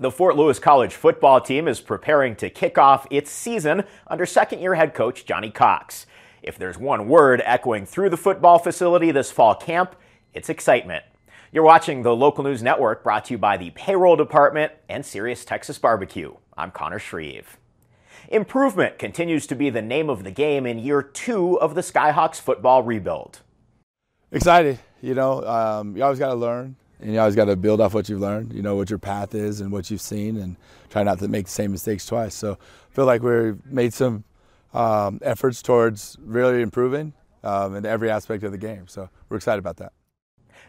The Fort Lewis College football team is preparing to kick off its season under second year head coach Johnny Cox. If there's one word echoing through the football facility this fall camp, it's excitement. You're watching the Local News Network brought to you by the Payroll Department and Serious Texas Barbecue. I'm Connor Shreve. Improvement continues to be the name of the game in year two of the Skyhawks football rebuild. Excited. You know, um, you always got to learn and you always got to build off what you've learned. You know what your path is and what you've seen, and try not to make the same mistakes twice. So I feel like we've made some um, efforts towards really improving um, in every aspect of the game. So we're excited about that.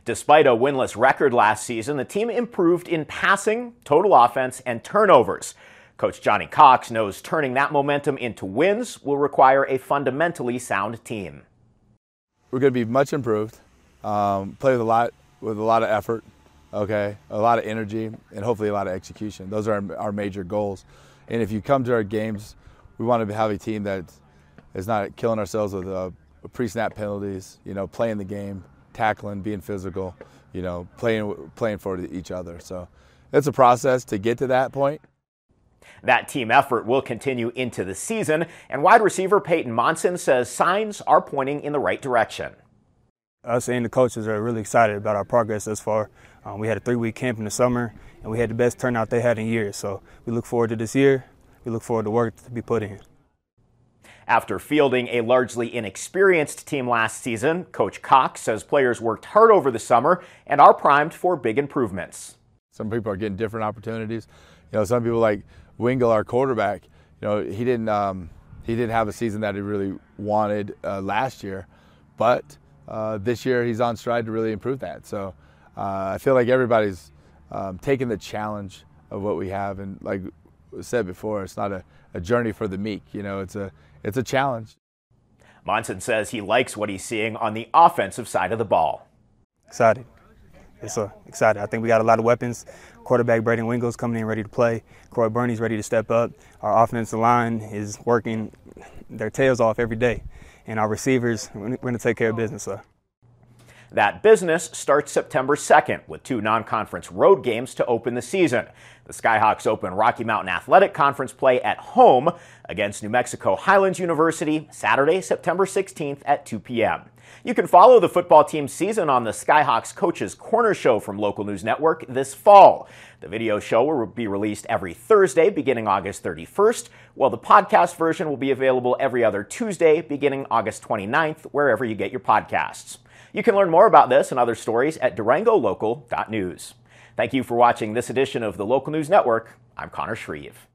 Despite a winless record last season, the team improved in passing, total offense, and turnovers. Coach Johnny Cox knows turning that momentum into wins will require a fundamentally sound team. We're going to be much improved. Um, play with a lot with a lot of effort, okay, a lot of energy, and hopefully a lot of execution. Those are our, our major goals. And if you come to our games, we want to have a team that is not killing ourselves with uh, pre-snap penalties. You know, playing the game, tackling, being physical. You know, playing playing for each other. So it's a process to get to that point. That team effort will continue into the season, and wide receiver Peyton Monson says signs are pointing in the right direction us and the coaches are really excited about our progress thus far. Um, we had a three-week camp in the summer, and we had the best turnout they had in years. So we look forward to this year. We look forward to work to be put in. After fielding a largely inexperienced team last season, Coach Cox says players worked hard over the summer and are primed for big improvements. Some people are getting different opportunities. You know, some people like Wingle, our quarterback. You know, he didn't um, he didn't have a season that he really wanted uh, last year, but uh, this year he's on stride to really improve that. So uh, I feel like everybody's um, taking the challenge of what we have, and like I said before, it's not a, a journey for the meek. You know, it's a it's a challenge. Monson says he likes what he's seeing on the offensive side of the ball. Excited. It's uh, excited. I think we got a lot of weapons. Quarterback Braden Wingle's coming in ready to play. Corey Burney's ready to step up. Our offensive line is working their tails off every day and our receivers, we're going to take care of business. So. That business starts September 2nd with two non conference road games to open the season. The Skyhawks open Rocky Mountain Athletic Conference play at home against New Mexico Highlands University Saturday, September 16th at 2 p.m. You can follow the football team's season on the Skyhawks Coaches Corner Show from Local News Network this fall. The video show will be released every Thursday beginning August 31st, while the podcast version will be available every other Tuesday beginning August 29th, wherever you get your podcasts. You can learn more about this and other stories at durangolocal.news. Thank you for watching this edition of the Local News Network. I'm Connor Shreve.